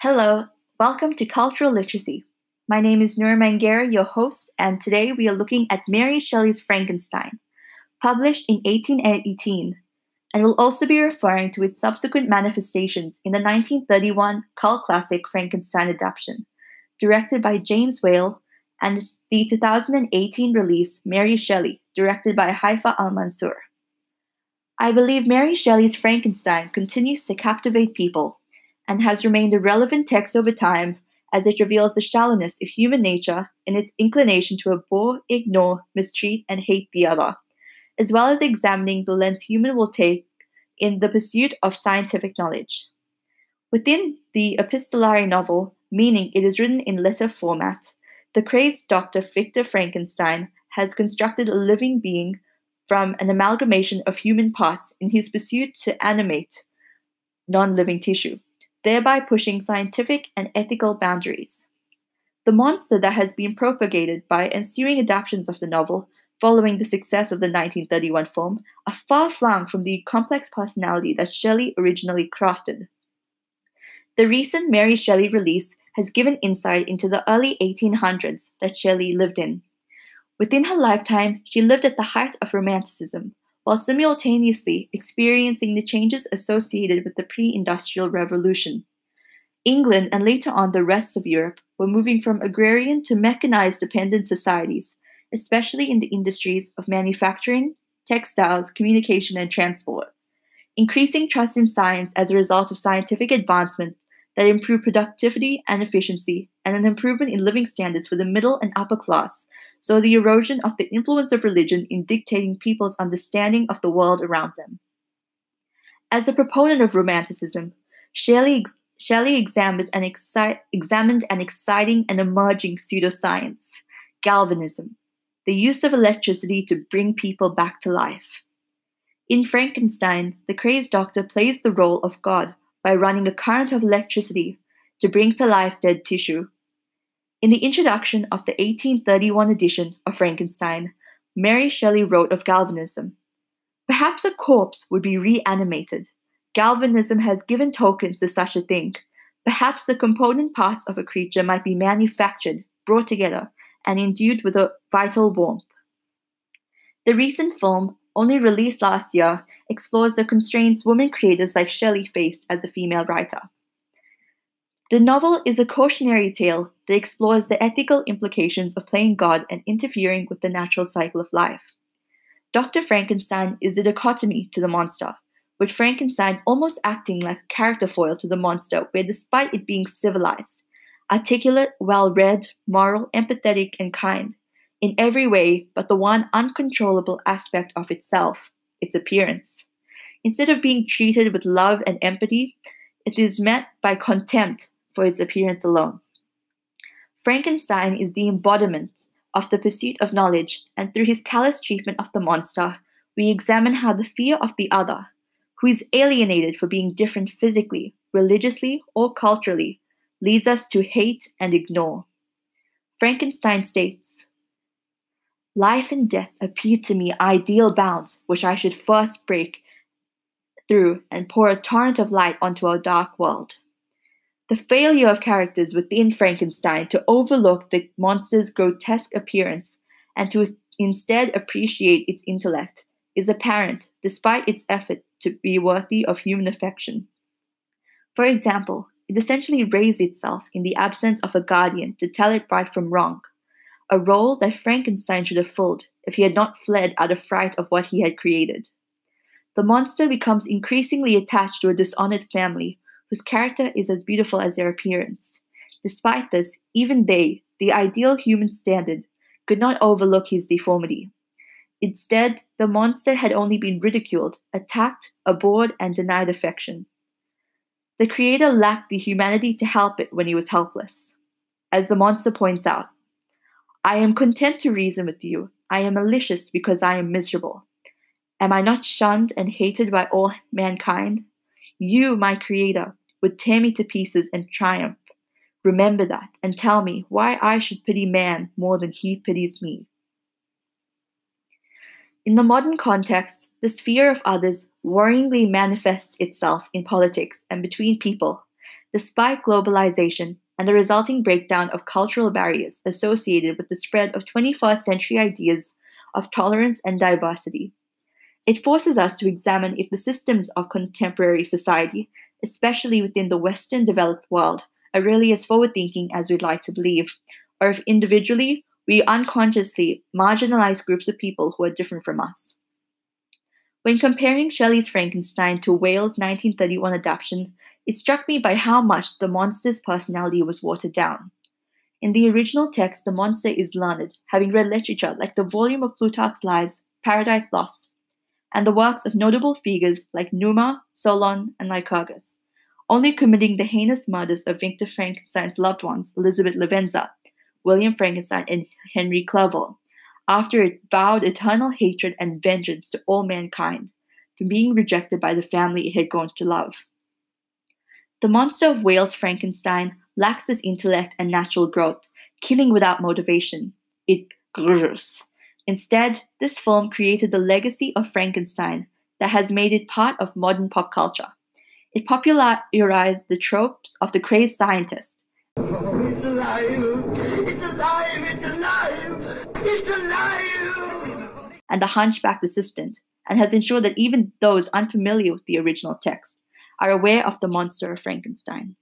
Hello, welcome to Cultural Literacy. My name is Noor Mangera, your host, and today we are looking at Mary Shelley's Frankenstein, published in 1818, and will also be referring to its subsequent manifestations in the 1931 cult classic Frankenstein adaptation, directed by James Whale, and the 2018 release Mary Shelley, directed by Haifa Al Mansour. I believe Mary Shelley's Frankenstein continues to captivate people and has remained a relevant text over time as it reveals the shallowness of human nature and its inclination to abhor, ignore, mistreat, and hate the other, as well as examining the lens human will take in the pursuit of scientific knowledge. Within the epistolary novel, meaning it is written in letter format, the crazed Dr. Victor Frankenstein has constructed a living being from an amalgamation of human parts in his pursuit to animate non living tissue, thereby pushing scientific and ethical boundaries. The monster that has been propagated by ensuing adaptations of the novel following the success of the 1931 film are far flung from the complex personality that Shelley originally crafted. The recent Mary Shelley release has given insight into the early 1800s that Shelley lived in. Within her lifetime, she lived at the height of Romanticism, while simultaneously experiencing the changes associated with the pre industrial revolution. England and later on the rest of Europe were moving from agrarian to mechanized dependent societies, especially in the industries of manufacturing, textiles, communication, and transport. Increasing trust in science as a result of scientific advancement that improved productivity and efficiency, and an improvement in living standards for the middle and upper class so the erosion of the influence of religion in dictating people's understanding of the world around them. As a proponent of Romanticism, Shelley, Shelley examined, an exci- examined an exciting and emerging pseudoscience, galvanism, the use of electricity to bring people back to life. In Frankenstein, the crazed doctor plays the role of God by running a current of electricity to bring to life dead tissue in the introduction of the 1831 edition of Frankenstein, Mary Shelley wrote of galvanism. Perhaps a corpse would be reanimated. Galvanism has given tokens to such a thing. Perhaps the component parts of a creature might be manufactured, brought together, and endued with a vital warmth. The recent film, only released last year, explores the constraints women creators like Shelley faced as a female writer. The novel is a cautionary tale that explores the ethical implications of playing God and interfering with the natural cycle of life. Dr. Frankenstein is a dichotomy to the monster, with Frankenstein almost acting like a character foil to the monster, where despite it being civilized, articulate, well read, moral, empathetic, and kind, in every way but the one uncontrollable aspect of itself, its appearance. Instead of being treated with love and empathy, it is met by contempt for its appearance alone. Frankenstein is the embodiment of the pursuit of knowledge, and through his callous treatment of the monster, we examine how the fear of the other, who is alienated for being different physically, religiously, or culturally, leads us to hate and ignore. Frankenstein states Life and death appeared to me ideal bounds which I should first break through and pour a torrent of light onto our dark world. The failure of characters within Frankenstein to overlook the monster's grotesque appearance and to instead appreciate its intellect is apparent despite its effort to be worthy of human affection. For example, it essentially raised itself in the absence of a guardian to tell it right from wrong, a role that Frankenstein should have filled if he had not fled out of fright of what he had created. The monster becomes increasingly attached to a dishonored family whose character is as beautiful as their appearance. Despite this, even they, the ideal human standard, could not overlook his deformity. Instead, the monster had only been ridiculed, attacked, abhorred, and denied affection. The creator lacked the humanity to help it when he was helpless. As the monster points out, I am content to reason with you. I am malicious because I am miserable. Am I not shunned and hated by all mankind? You, my creator, would tear me to pieces and triumph. Remember that and tell me why I should pity man more than he pities me. In the modern context, this fear of others worryingly manifests itself in politics and between people, despite globalization and the resulting breakdown of cultural barriers associated with the spread of 21st century ideas of tolerance and diversity. It forces us to examine if the systems of contemporary society, especially within the Western developed world, are really as forward thinking as we'd like to believe, or if individually we unconsciously marginalize groups of people who are different from us. When comparing Shelley's Frankenstein to Whale's 1931 adaptation, it struck me by how much the monster's personality was watered down. In the original text, the monster is learned, having read literature like the volume of Plutarch's Lives, Paradise Lost, and the works of notable figures like Numa, Solon, and Lycurgus, only committing the heinous murders of Victor Frankenstein's loved ones, Elizabeth Lavenza, William Frankenstein, and Henry Clerval, after it vowed eternal hatred and vengeance to all mankind for being rejected by the family it had grown to love. The monster of Whale's Frankenstein, lacks his intellect and natural growth, killing without motivation. It grrrs Instead, this film created the legacy of Frankenstein that has made it part of modern pop culture. It popularized the tropes of the crazed scientist. Oh, it's alive! It's alive! It's alive! It's alive! And the hunchbacked assistant, and has ensured that even those unfamiliar with the original text are aware of the monster of Frankenstein.